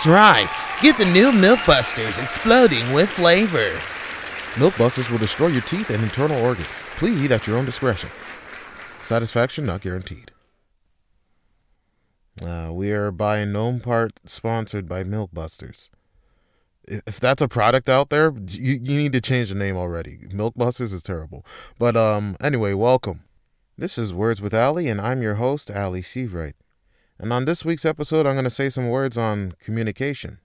That's right. Get the new Milk Busters exploding with flavor. Milk Busters will destroy your teeth and internal organs. Please eat at your own discretion. Satisfaction not guaranteed. Uh, we are by no part sponsored by Milk Busters. If that's a product out there, you, you need to change the name already. Milk Busters is terrible. But um, anyway, welcome. This is Words with Ali, and I'm your host, Ali Seavright. And on this week's episode, I'm going to say some words on communication,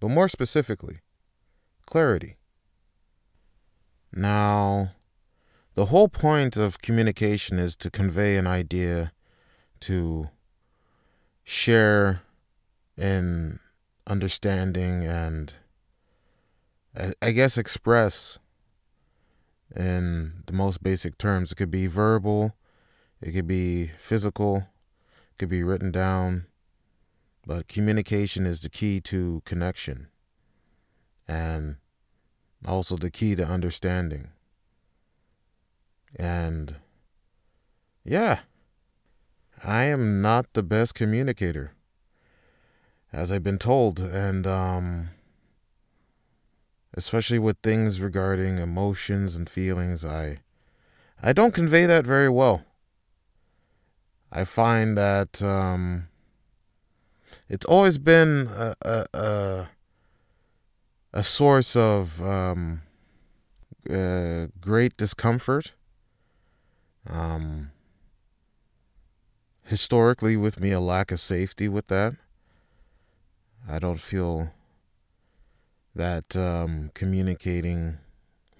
but more specifically, clarity. Now, the whole point of communication is to convey an idea, to share in understanding, and I guess express in the most basic terms. It could be verbal, it could be physical, could be written down, but communication is the key to connection and also the key to understanding. And yeah, I am not the best communicator, as I've been told, and um, especially with things regarding emotions and feelings, I I don't convey that very well. I find that um, it's always been a, a, a, source of um, uh, great discomfort. Um, historically, with me, a lack of safety with that. I don't feel that um, communicating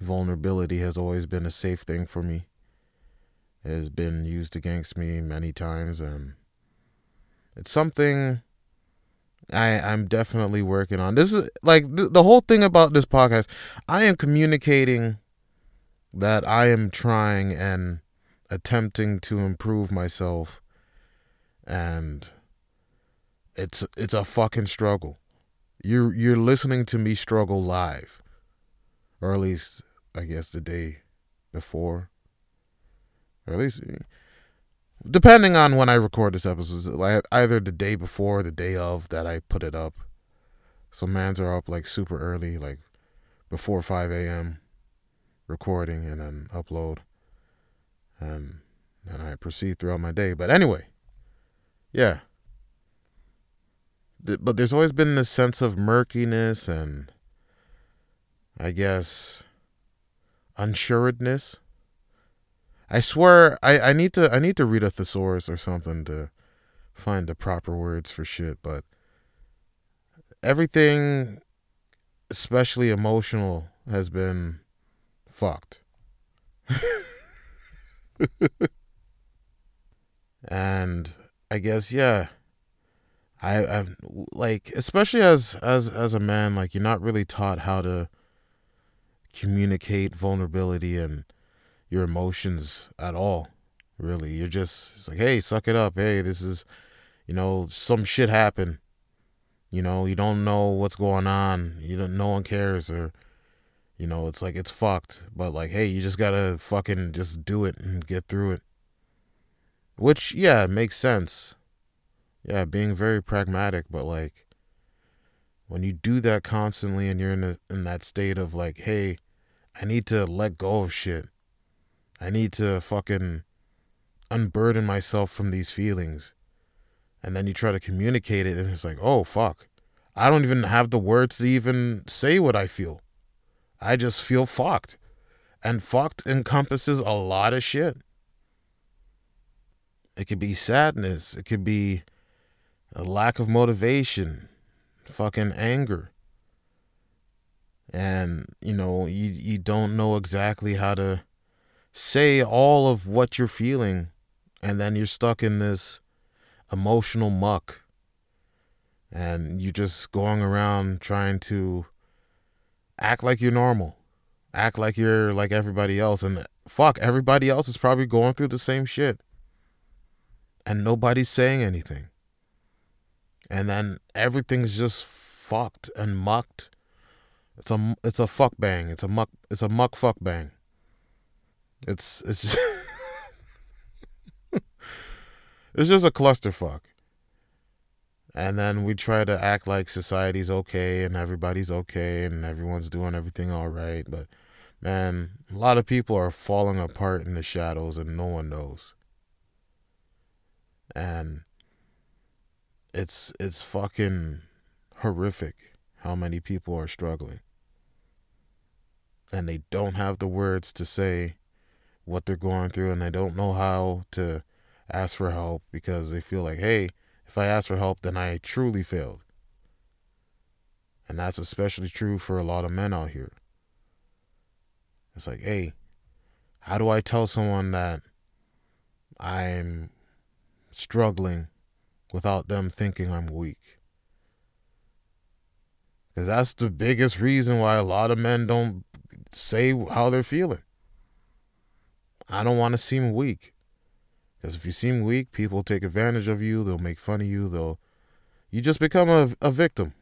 vulnerability has always been a safe thing for me has been used against me many times and it's something I I'm definitely working on. This is like th- the whole thing about this podcast. I am communicating that I am trying and attempting to improve myself and it's it's a fucking struggle. You're you're listening to me struggle live. Or at least I guess the day before or at least depending on when I record this episode, like either the day before, the day of that I put it up. Some mans are up like super early, like before five a.m. recording and then upload, and then I proceed throughout my day. But anyway, yeah. But there's always been this sense of murkiness and I guess unsuredness I swear I, I need to I need to read a thesaurus or something to find the proper words for shit, but everything especially emotional has been fucked. and I guess yeah. I I've like especially as as as a man like you're not really taught how to communicate vulnerability and your emotions at all. Really, you're just like, hey, suck it up. Hey, this is, you know, some shit happened. You know, you don't know what's going on. You don't. No one cares, or, you know, it's like it's fucked. But like, hey, you just gotta fucking just do it and get through it. Which, yeah, makes sense. Yeah, being very pragmatic, but like, when you do that constantly and you're in a, in that state of like, hey, I need to let go of shit. I need to fucking unburden myself from these feelings. And then you try to communicate it, and it's like, oh, fuck. I don't even have the words to even say what I feel. I just feel fucked. And fucked encompasses a lot of shit. It could be sadness, it could be a lack of motivation, fucking anger. And, you know, you, you don't know exactly how to say all of what you're feeling and then you're stuck in this emotional muck and you're just going around trying to act like you're normal act like you're like everybody else and fuck everybody else is probably going through the same shit and nobody's saying anything. And then everything's just fucked and mucked. It's a it's a fuck bang. It's a muck it's a muck fuck bang it's it's just it's just a clusterfuck. And then we try to act like society's okay and everybody's okay and everyone's doing everything all right. But man, a lot of people are falling apart in the shadows and no one knows. And it's it's fucking horrific how many people are struggling. And they don't have the words to say what they're going through and they don't know how to ask for help because they feel like, hey, if I ask for help, then I truly failed. And that's especially true for a lot of men out here. It's like, hey, how do I tell someone that I'm struggling without them thinking I'm weak? Because that's the biggest reason why a lot of men don't say how they're feeling. I don't want to seem weak. Because if you seem weak, people take advantage of you. They'll make fun of you. They'll, you just become a, a victim.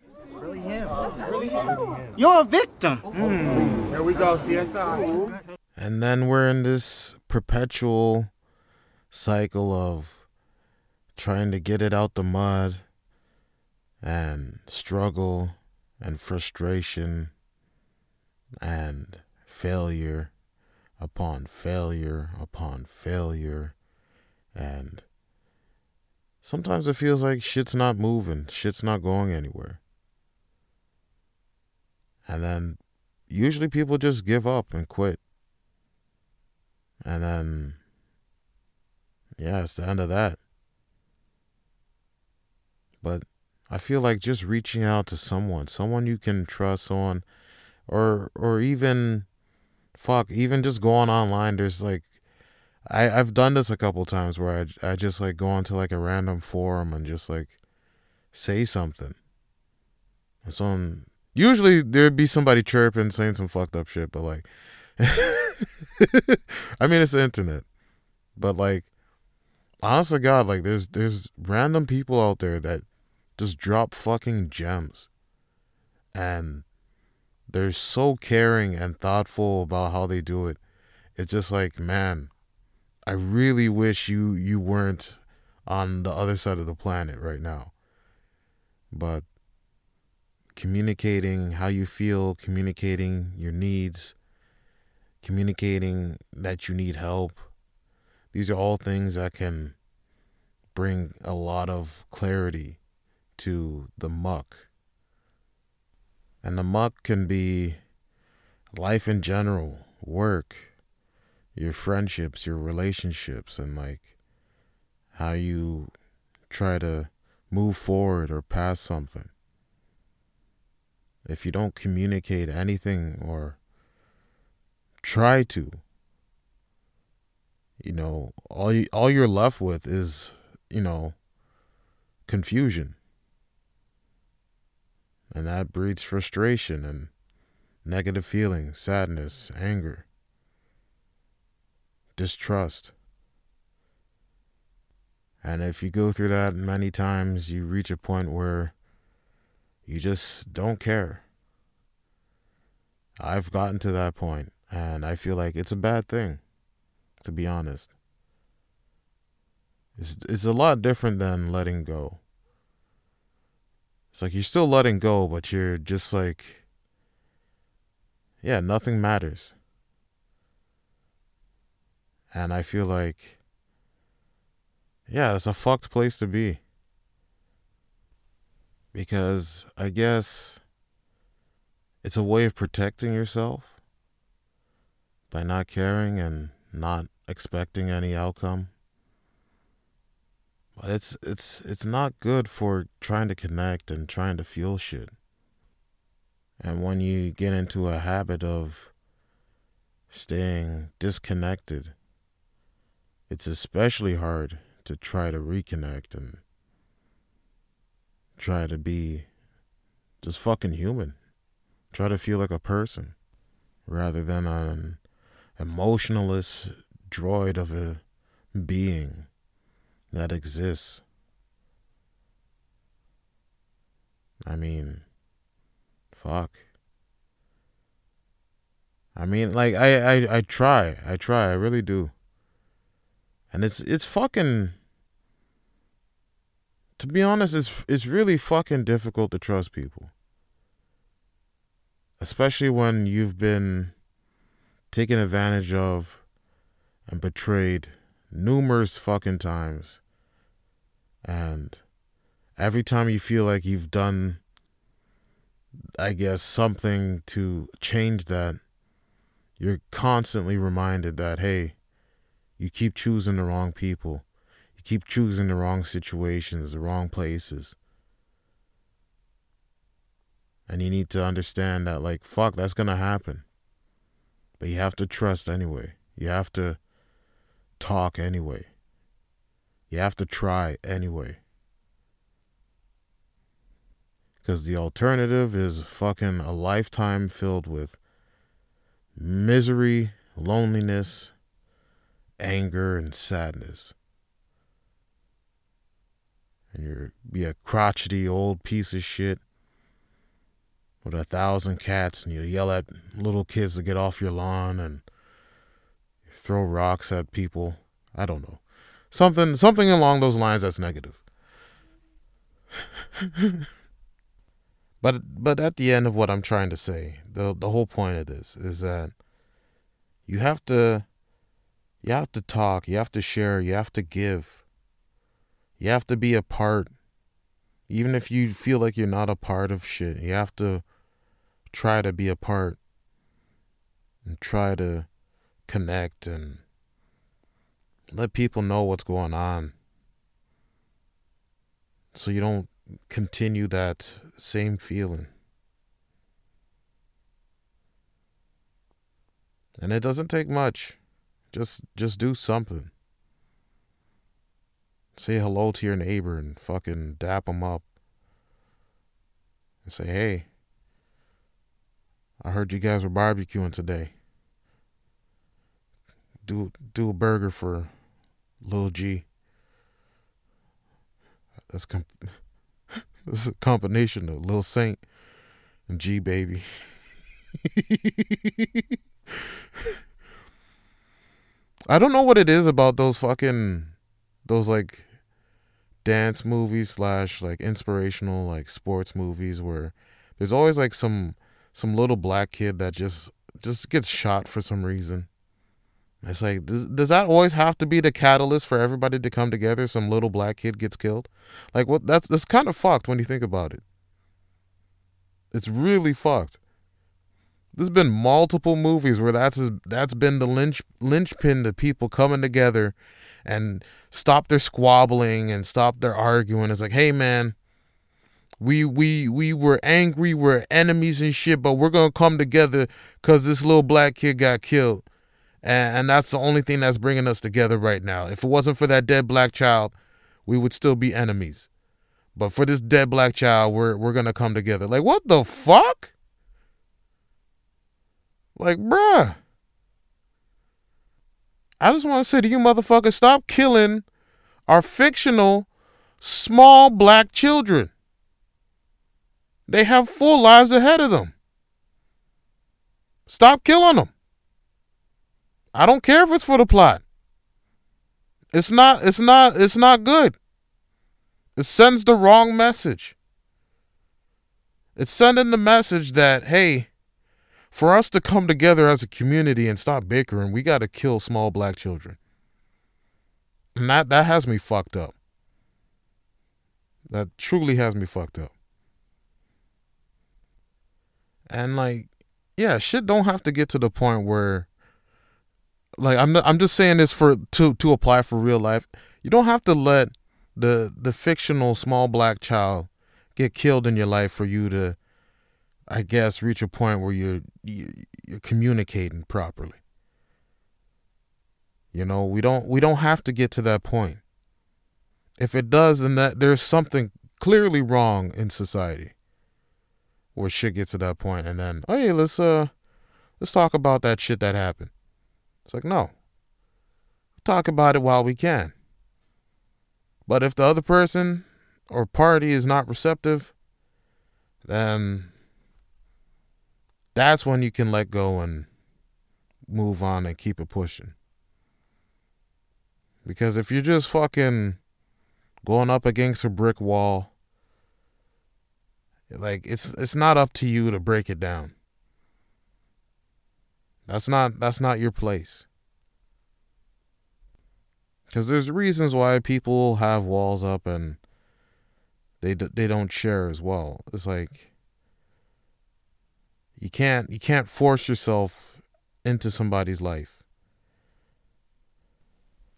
You're a victim. Mm. Here we go, CSI. And then we're in this perpetual cycle of trying to get it out the mud and struggle and frustration and failure upon failure upon failure and sometimes it feels like shit's not moving, shit's not going anywhere. And then usually people just give up and quit. And then, yeah, it's the end of that. But I feel like just reaching out to someone, someone you can trust on, or or even, fuck, even just going online. There's like I I've done this a couple times where I I just like go onto like a random forum and just like say something. And so usually there'd be somebody chirping saying some fucked up shit, but like I mean it's the internet. But like honest to God, like there's there's random people out there that just drop fucking gems. And they're so caring and thoughtful about how they do it. It's just like, man, I really wish you you weren't on the other side of the planet right now. But communicating how you feel, communicating your needs, communicating that you need help. These are all things that can bring a lot of clarity to the muck. And the muck can be life in general, work, your friendships, your relationships, and like how you try to move forward or pass something. If you don't communicate anything or try to, you know, all you, all you're left with is, you know, confusion. And that breeds frustration and negative feelings, sadness, anger distrust. And if you go through that many times, you reach a point where you just don't care. I've gotten to that point, and I feel like it's a bad thing, to be honest. It's, it's a lot different than letting go. It's like you're still letting go, but you're just like, yeah, nothing matters. And I feel like, yeah, it's a fucked place to be. Because I guess it's a way of protecting yourself by not caring and not expecting any outcome. But it's it's it's not good for trying to connect and trying to feel shit. And when you get into a habit of staying disconnected it's especially hard to try to reconnect and try to be just fucking human. Try to feel like a person rather than an emotionless droid of a being that exists. I mean, fuck. I mean, like I, I, I try, I try, I really do. And it's it's fucking to be honest, it's it's really fucking difficult to trust people. Especially when you've been taken advantage of and betrayed numerous fucking times. And every time you feel like you've done I guess something to change that, you're constantly reminded that hey, you keep choosing the wrong people. You keep choosing the wrong situations, the wrong places. And you need to understand that, like, fuck, that's going to happen. But you have to trust anyway. You have to talk anyway. You have to try anyway. Because the alternative is fucking a lifetime filled with misery, loneliness, anger, and sadness and you're be a crotchety old piece of shit with a thousand cats and you yell at little kids to get off your lawn and throw rocks at people. I don't know. Something something along those lines that's negative. but but at the end of what I'm trying to say, the the whole point of this is that you have to you have to talk, you have to share, you have to give you have to be a part. Even if you feel like you're not a part of shit, you have to try to be a part and try to connect and let people know what's going on so you don't continue that same feeling. And it doesn't take much. Just just do something. Say hello to your neighbor and fucking dap them up. And say, hey, I heard you guys were barbecuing today. Do do a burger for Lil G. That's com- that's a combination of Lil Saint and G baby. I don't know what it is about those fucking those like dance movies slash like inspirational like sports movies where there's always like some some little black kid that just just gets shot for some reason. It's like does, does that always have to be the catalyst for everybody to come together? Some little black kid gets killed. Like what? That's that's kind of fucked when you think about it. It's really fucked. There's been multiple movies where that's that's been the lynch linchpin to people coming together and stop their squabbling and stop their arguing. It's like, hey man, we we we were angry, we're enemies and shit, but we're gonna come together because this little black kid got killed, and, that's the only thing that's bringing us together right now. If it wasn't for that dead black child, we would still be enemies. But for this dead black child, we're we're gonna come together. Like what the fuck? Like, bruh. I just want to say to you motherfuckers, stop killing our fictional small black children. They have full lives ahead of them. Stop killing them. I don't care if it's for the plot. It's not it's not it's not good. It sends the wrong message. It's sending the message that hey, for us to come together as a community and stop bickering, we got to kill small black children. And that, that has me fucked up. That truly has me fucked up. And like, yeah, shit don't have to get to the point where like I'm I'm just saying this for to to apply for real life. You don't have to let the the fictional small black child get killed in your life for you to I guess, reach a point where you're you're communicating properly. You know, we don't we don't have to get to that point. If it does, then that there's something clearly wrong in society where shit gets to that point, and then hey, let's uh let's talk about that shit that happened. It's like no, talk about it while we can. But if the other person or party is not receptive, then that's when you can let go and move on and keep it pushing. Because if you're just fucking going up against a brick wall. Like it's it's not up to you to break it down. That's not that's not your place. Cuz there's reasons why people have walls up and they they don't share as well. It's like you can't you can't force yourself into somebody's life.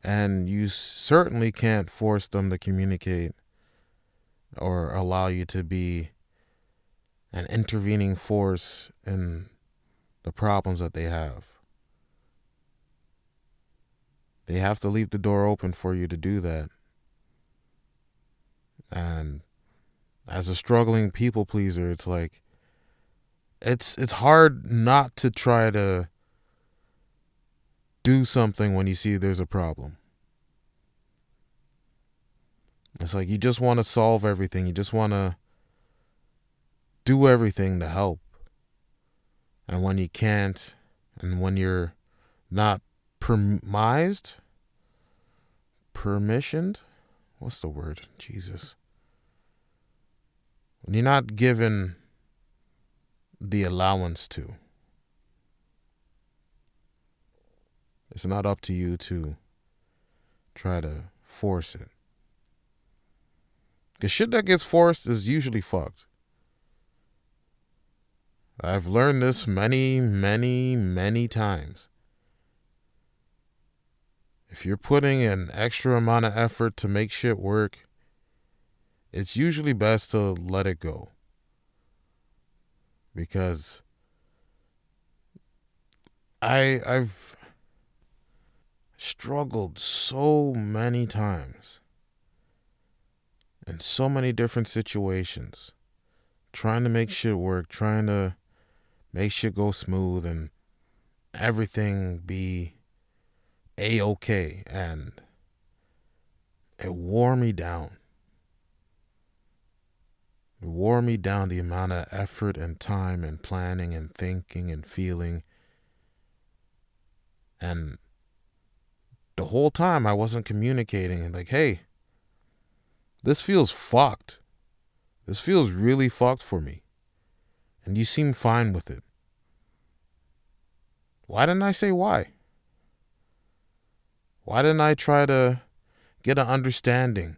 And you certainly can't force them to communicate or allow you to be an intervening force in the problems that they have. They have to leave the door open for you to do that. And as a struggling people pleaser, it's like it's it's hard not to try to do something when you see there's a problem. It's like you just want to solve everything. You just want to do everything to help. And when you can't, and when you're not permised, permissioned, what's the word? Jesus. When you're not given the allowance to, it's not up to you to try to force it. The shit that gets forced is usually fucked. I've learned this many, many, many times. If you're putting an extra amount of effort to make shit work, it's usually best to let it go. Because I I've struggled so many times in so many different situations trying to make shit work, trying to make shit go smooth and everything be a okay and it wore me down. It wore me down the amount of effort and time and planning and thinking and feeling. And the whole time i wasn't communicating like hey this feels fucked. This feels really fucked for me and you seem fine with it. Why didn't I say why? Why didn't I try to get an understanding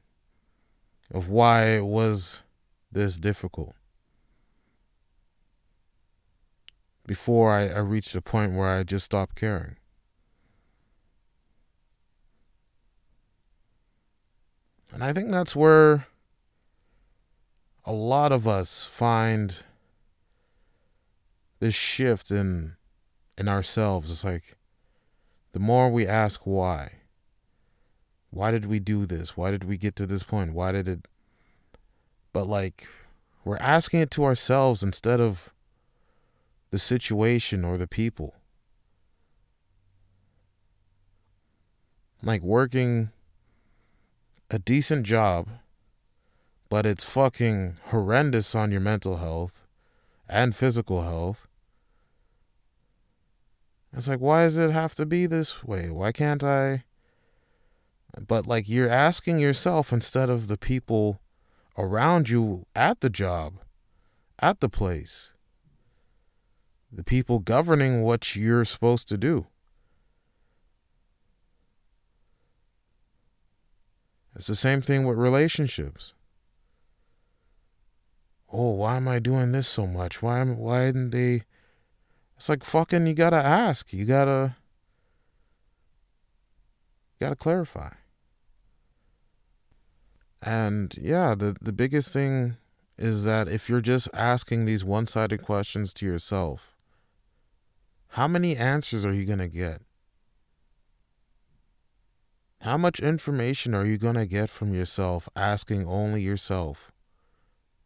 of why it was this difficult? Before I, I reached a point where I just stopped caring. And I think that's where a lot of us find this shift in in ourselves it's like the more we ask why why did we do this why did we get to this point why did it but like we're asking it to ourselves instead of the situation or the people like working a decent job but it's fucking horrendous on your mental health and physical health. It's like, why does it have to be this way? Why can't I? But like, you're asking yourself instead of the people around you at the job, at the place, the people governing what you're supposed to do. It's the same thing with relationships oh, why am I doing this so much? Why am why didn't they? It's like fucking. You gotta ask. You gotta. Gotta clarify. And yeah, the the biggest thing is that if you're just asking these one-sided questions to yourself, how many answers are you gonna get? How much information are you going to get from yourself asking only yourself?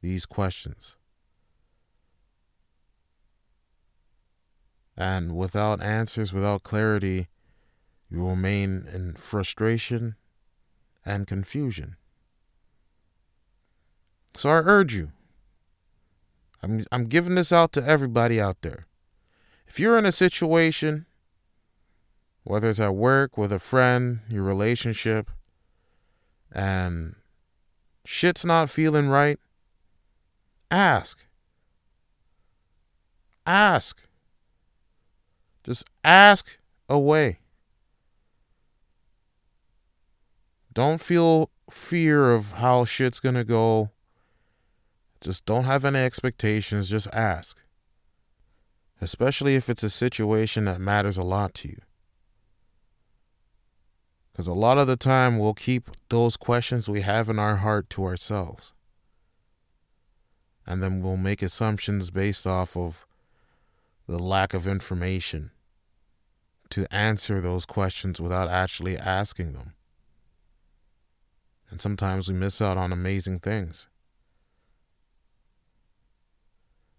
these questions. And without answers, without clarity, you remain in frustration and confusion. So I urge you, I'm, I'm giving this out to everybody out there. If you're in a situation, whether it's at work, with a friend, your relationship, and shit's not feeling right, ask. Ask. Just ask away. Don't feel fear of how shit's going to go. Just don't have any expectations. Just ask. Especially if it's a situation that matters a lot to you. Because a lot of the time, we'll keep those questions we have in our heart to ourselves. And then we'll make assumptions based off of the lack of information to answer those questions without actually asking them. And sometimes we miss out on amazing things.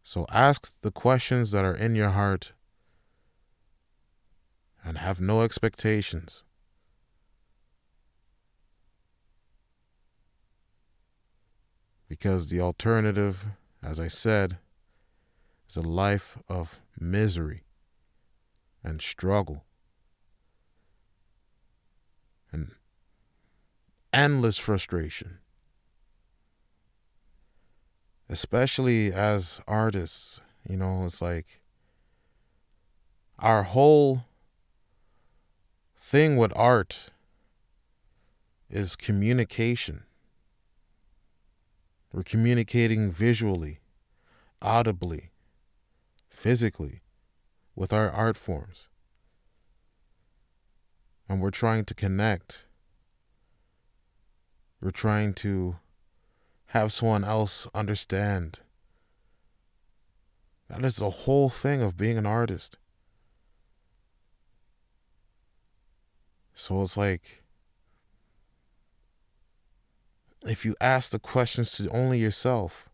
So ask the questions that are in your heart and have no expectations. Because the alternative, as I said, is a life of misery and struggle and endless frustration. Especially as artists, you know, it's like our whole thing with art is communication. We're communicating visually, audibly, physically with our art forms. And we're trying to connect. We're trying to have someone else understand. That is the whole thing of being an artist. So it's like if you ask the questions to only yourself,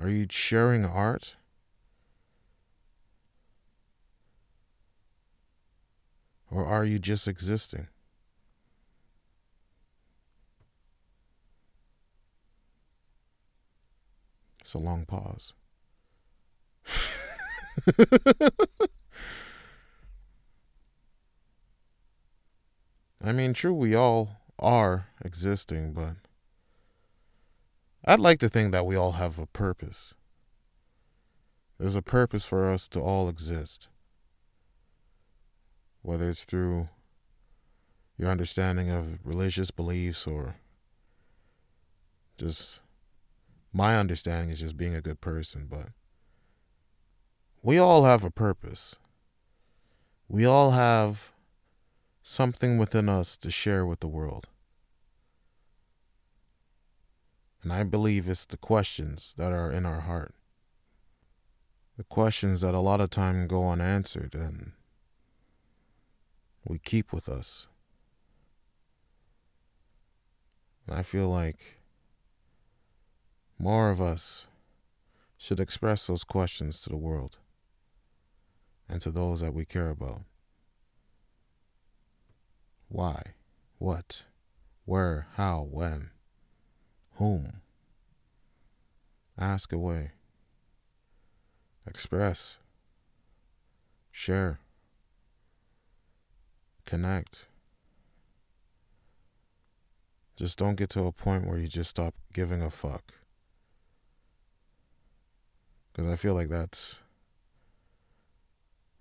are you sharing art? Or are you just existing? It's a long pause. I mean, true, we all are existing, but I'd like to think that we all have a purpose. There's a purpose for us to all exist. Whether it's through your understanding of religious beliefs or just my understanding is just being a good person, but we all have a purpose. We all have something within us to share with the world. And I believe it's the questions that are in our heart. The questions that a lot of time go unanswered and we keep with us. And I feel like more of us should express those questions to the world and to those that we care about. Why? What? Where? How? When? Whom? Ask away. Express. Share. Connect. Just don't get to a point where you just stop giving a fuck. Because I feel like that's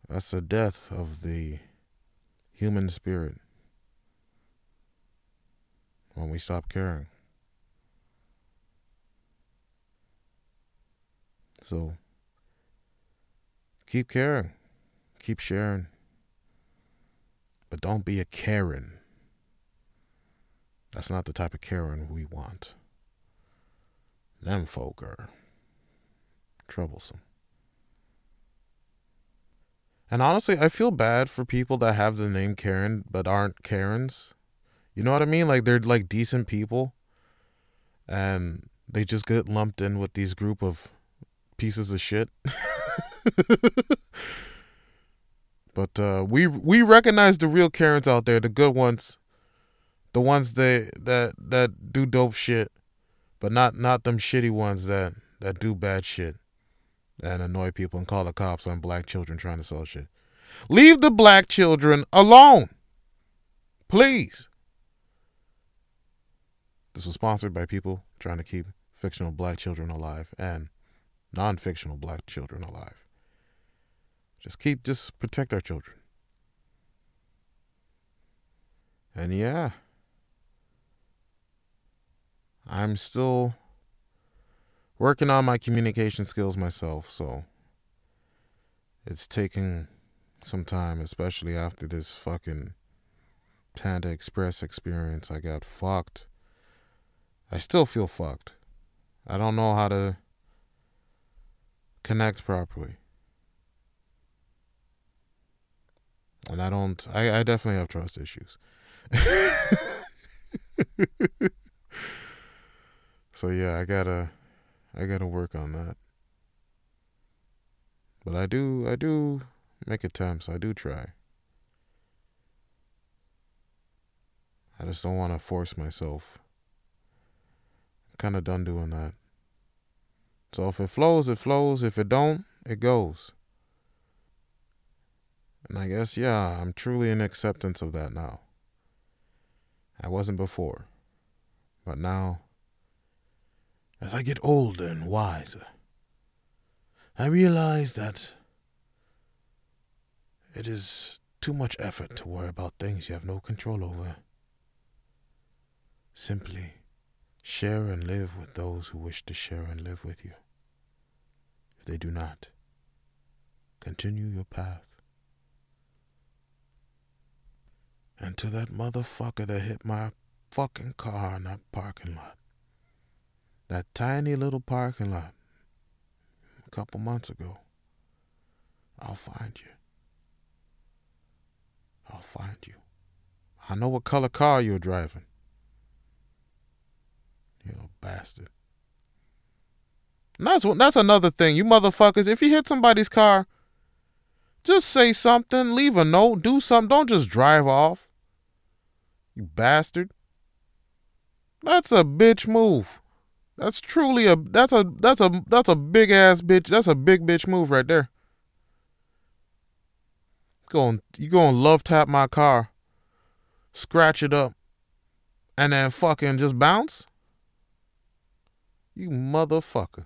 that's the death of the human spirit when we stop caring. So keep caring, keep sharing, but don't be a Karen. That's not the type of Karen we want. Them folk are troublesome. And honestly, I feel bad for people that have the name Karen but aren't Karens. You know what I mean? Like they're like decent people and they just get lumped in with these group of pieces of shit. but uh, we we recognize the real Karens out there, the good ones, the ones that that that do dope shit, but not not them shitty ones that that do bad shit and annoy people and call the cops on black children trying to sell shit. Leave the black children alone, please. This was sponsored by people trying to keep fictional black children alive and non fictional black children alive. Just keep, just protect our children. And yeah, I'm still working on my communication skills myself, so it's taking some time, especially after this fucking Panda Express experience. I got fucked. I still feel fucked. I don't know how to connect properly. And I don't, I, I definitely have trust issues. so yeah, I gotta, I gotta work on that. But I do, I do make attempts. I do try. I just don't want to force myself. I'm kind of done doing that. So if it flows, it flows. If it don't, it goes. And I guess, yeah, I'm truly in acceptance of that now. I wasn't before. But now, as I get older and wiser, I realize that it is too much effort to worry about things you have no control over. Simply share and live with those who wish to share and live with you. If they do not, continue your path. And to that motherfucker that hit my fucking car in that parking lot, that tiny little parking lot a couple months ago, I'll find you. I'll find you. I know what color car you're driving. You little bastard. And that's that's another thing, you motherfuckers. If you hit somebody's car, just say something, leave a note, do something. Don't just drive off. You bastard. That's a bitch move. That's truly a that's a that's a that's a big ass bitch. That's a big bitch move right there. Going you going love tap my car, scratch it up, and then fucking just bounce? You motherfucker.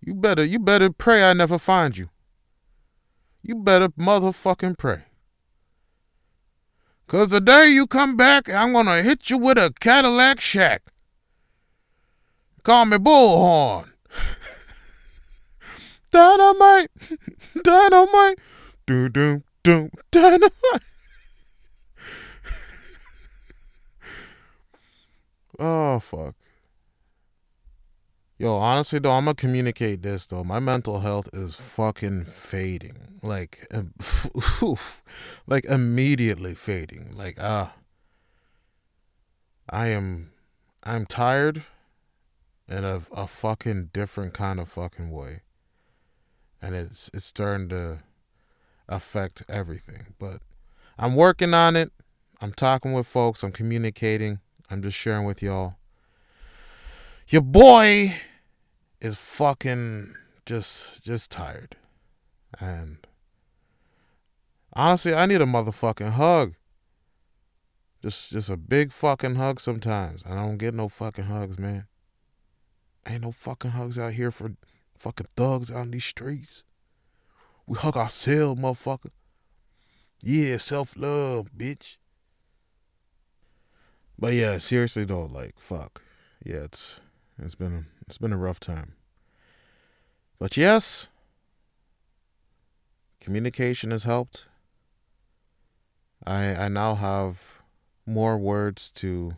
You better you better pray I never find you. You better motherfucking pray. Cause the day you come back, I'm gonna hit you with a Cadillac shack. Call me Bullhorn. dynamite, dynamite, do do do dynamite. oh fuck. Yo, honestly though, I'm gonna communicate this though. My mental health is fucking fading, like, like immediately fading. Like, ah, uh, I am, I'm tired, in a a fucking different kind of fucking way, and it's it's starting to affect everything. But I'm working on it. I'm talking with folks. I'm communicating. I'm just sharing with y'all. Your boy is fucking just just tired. And honestly, I need a motherfucking hug. Just just a big fucking hug sometimes. I don't get no fucking hugs, man. Ain't no fucking hugs out here for fucking thugs out in these streets. We hug ourselves, motherfucker. Yeah, self love, bitch. But yeah, seriously though, like fuck. Yeah, it's it's been it's been a rough time. But yes, communication has helped. I I now have more words to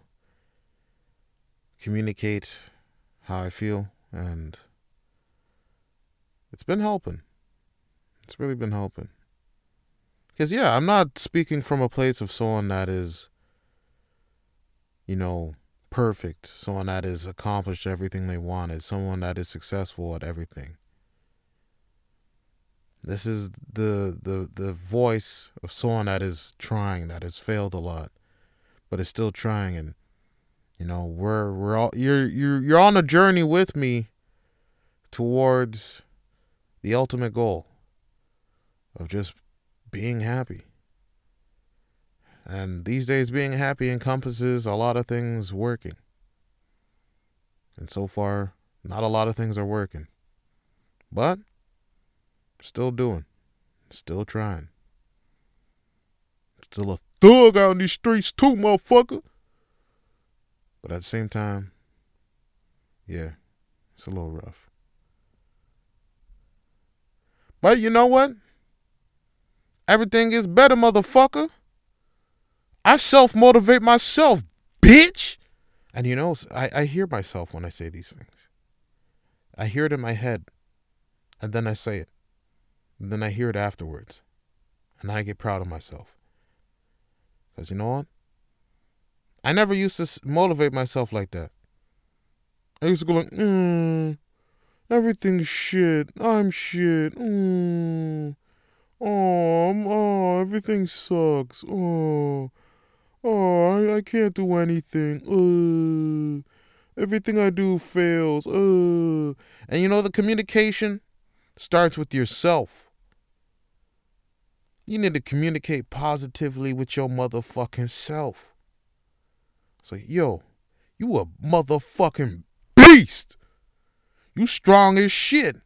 communicate how I feel and it's been helping. It's really been helping. Cuz yeah, I'm not speaking from a place of someone that is you know, perfect, someone that has accomplished everything they wanted, someone that is successful at everything. This is the the the voice of someone that is trying, that has failed a lot, but is still trying and you know, we're we're all you're you're you're on a journey with me towards the ultimate goal of just being happy. And these days, being happy encompasses a lot of things working. And so far, not a lot of things are working. But still doing. Still trying. Still a thug out in these streets too, motherfucker. But at the same time, yeah, it's a little rough. But you know what? Everything is better, motherfucker. I self motivate myself, bitch. And you know, I, I hear myself when I say these things. I hear it in my head, and then I say it. And then I hear it afterwards. And I get proud of myself. Because you know what? I never used to motivate myself like that. I used to go like, mm, everything's shit. I'm shit. Mm. Oh, oh, everything sucks. Oh, oh, I, I can't do anything. Uh, everything I do fails. Uh. And you know, the communication starts with yourself. You need to communicate positively with your motherfucking self. So, yo, you a motherfucking beast. You strong as shit.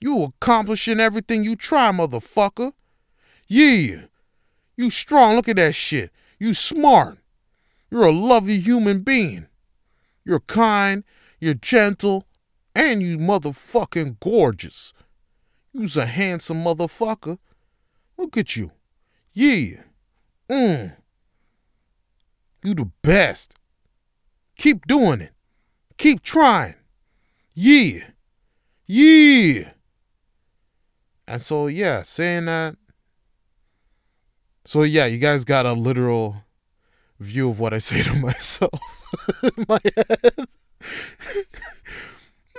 You accomplishing everything you try, motherfucker. Yeah. You strong. Look at that shit. You smart. You're a lovely human being. You're kind. You're gentle. And you motherfucking gorgeous. You's a handsome motherfucker. Look at you. Yeah. Mm. You the best. Keep doing it. Keep trying. Yeah. Yeah. And so, yeah, saying that. So, yeah, you guys got a literal view of what I say to myself in my head.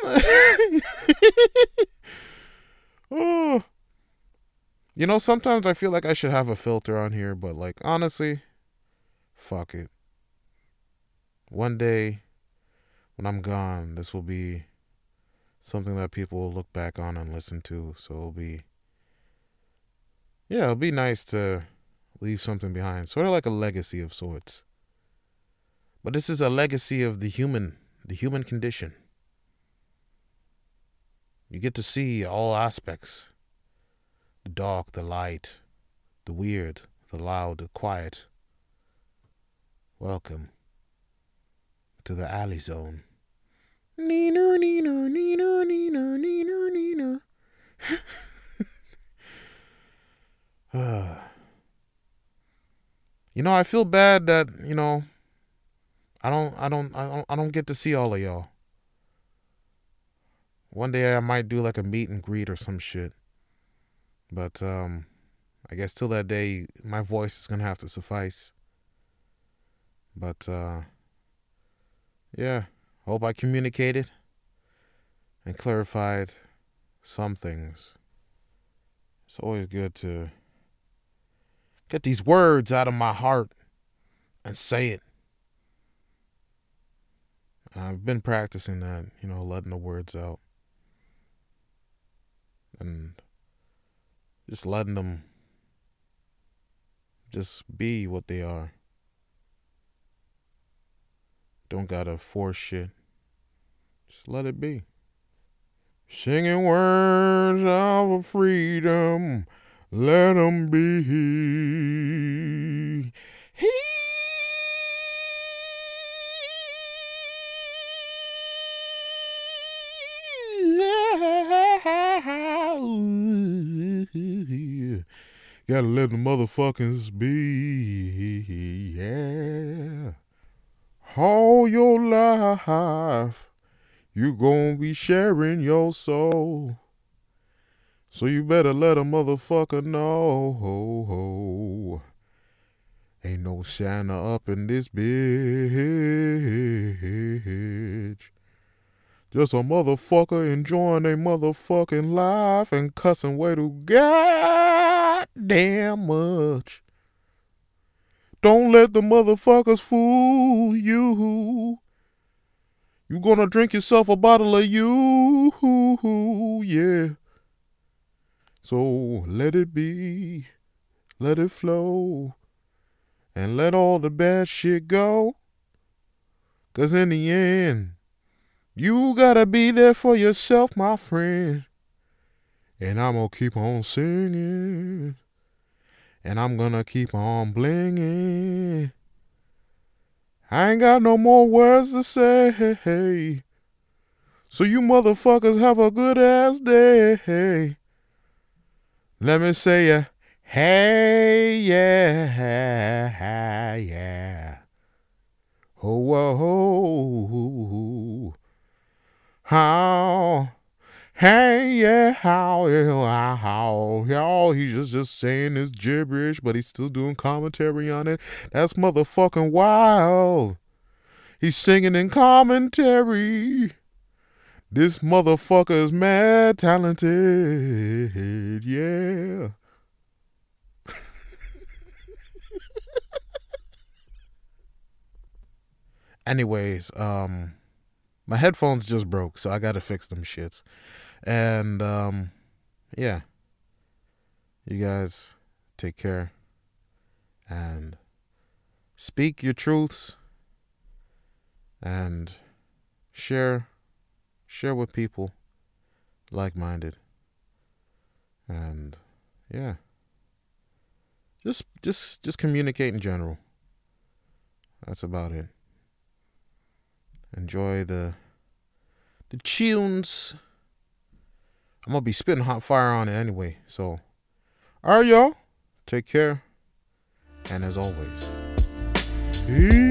oh. You know, sometimes I feel like I should have a filter on here, but like honestly, fuck it. One day when I'm gone, this will be something that people will look back on and listen to. So it'll be Yeah, it'll be nice to leave something behind. Sort of like a legacy of sorts. But this is a legacy of the human the human condition. You get to see all aspects the dark, the light, the weird, the loud, the quiet. Welcome to the alley zone. Neener, neener, neener, neener, neener, neener. Ah. You know, I feel bad that, you know, I don't I don't I don't I don't get to see all of y'all. One day I might do like a meet and greet or some shit. But um, I guess till that day, my voice is gonna have to suffice. But uh, yeah, hope I communicated and clarified some things. It's always good to get these words out of my heart and say it. I've been practicing that, you know, letting the words out. And just letting them just be what they are. Don't gotta force shit. Just let it be. Singing words of freedom, let them be. He Gotta let the motherfuckers be. Yeah. All your life, you gonna be sharing your soul. So you better let a motherfucker know. Ain't no Santa up in this bitch. Just a motherfucker enjoying a motherfucking life and cussing way too goddamn much. Don't let the motherfuckers fool you. You gonna drink yourself a bottle of you, yeah. So let it be, let it flow, and let all the bad shit go. Cause in the end, You gotta be there for yourself, my friend. And I'm gonna keep on singing. And I'm gonna keep on blinging. I ain't got no more words to say. So you motherfuckers have a good ass day. Let me say ya, hey yeah, yeah. Oh, whoa, how, hey yeah, how, how, how, y'all. He's just just saying this gibberish, but he's still doing commentary on it. That's motherfucking wild. He's singing in commentary. This motherfucker is mad talented. Yeah. Anyways, um my headphones just broke, so I got to fix them shits. And um yeah. You guys take care and speak your truths and share share with people like minded. And yeah. Just just just communicate in general. That's about it. Enjoy the the tunes. I'm gonna be spitting hot fire on it anyway. So alright y'all. Take care. And as always. Peace.